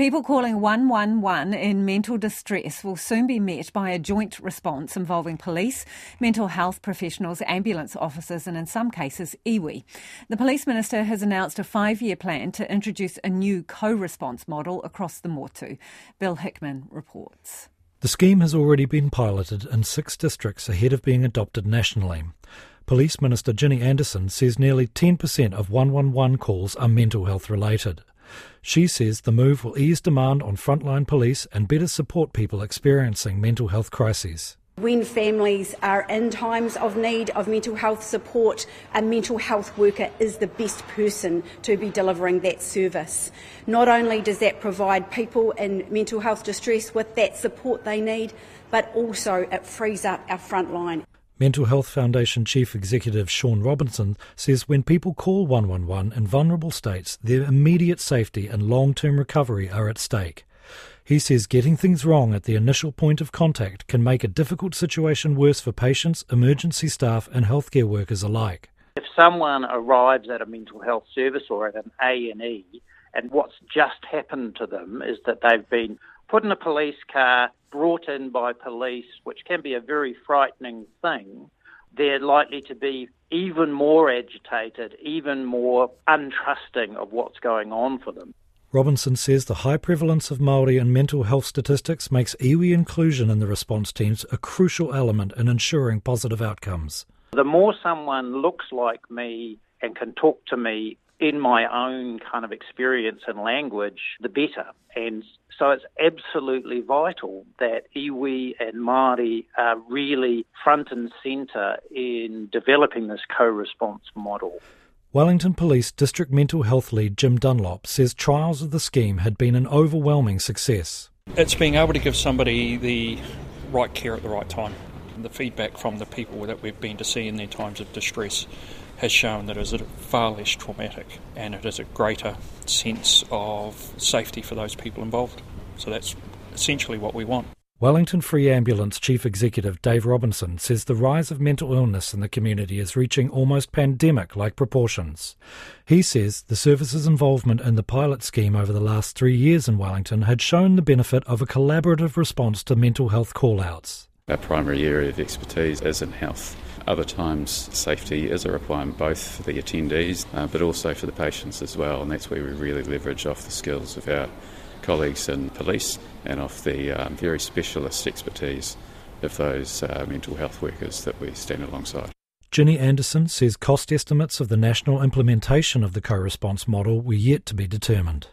People calling 111 in mental distress will soon be met by a joint response involving police, mental health professionals, ambulance officers, and in some cases, iwi. The Police Minister has announced a five year plan to introduce a new co response model across the Motu. Bill Hickman reports. The scheme has already been piloted in six districts ahead of being adopted nationally. Police Minister Ginny Andersen says nearly 10% of 111 calls are mental health related. She says the move will ease demand on frontline police and better support people experiencing mental health crises. When families are in times of need of mental health support, a mental health worker is the best person to be delivering that service. Not only does that provide people in mental health distress with that support they need, but also it frees up our frontline. Mental Health Foundation Chief Executive Shaun Robinson says when people call 111 in vulnerable states, their immediate safety and long term recovery are at stake. He says getting things wrong at the initial point of contact can make a difficult situation worse for patients, emergency staff, and healthcare workers alike. If someone arrives at a mental health service or at an A&E and what's just happened to them is that they've been put in a police car, brought in by police, which can be a very frightening thing, they're likely to be even more agitated, even more untrusting of what's going on for them. Robinson says the high prevalence of Māori in mental health statistics makes iwi inclusion in the response teams a crucial element in ensuring positive outcomes. The more someone looks like me and can talk to me in my own kind of experience and language, the better. And so it's absolutely vital that iwi and Māori are really front and centre in developing this co-response model. Wellington Police District Mental Health Lead Jim Dunlop says trials of the scheme had been an overwhelming success. It's being able to give somebody the right care at the right time. The feedback from the people that we've been to see in their times of distress has shown that it is far less traumatic and it is a greater sense of safety for those people involved. So that's essentially what we want. Wellington Free Ambulance Chief Executive Dave Robinson says the rise of mental illness in the community is reaching almost pandemic like proportions. He says the service's involvement in the pilot scheme over the last three years in Wellington had shown the benefit of a collaborative response to mental health call-outs. Our primary area of expertise is in health. Other times, safety is a requirement both for the attendees uh, but also for the patients as well, and that's where we really leverage off the skills of our colleagues in police and off the um, very specialist expertise of those uh, mental health workers that we stand alongside. Ginny Andersen says cost estimates of the national implementation of the co response model were yet to be determined.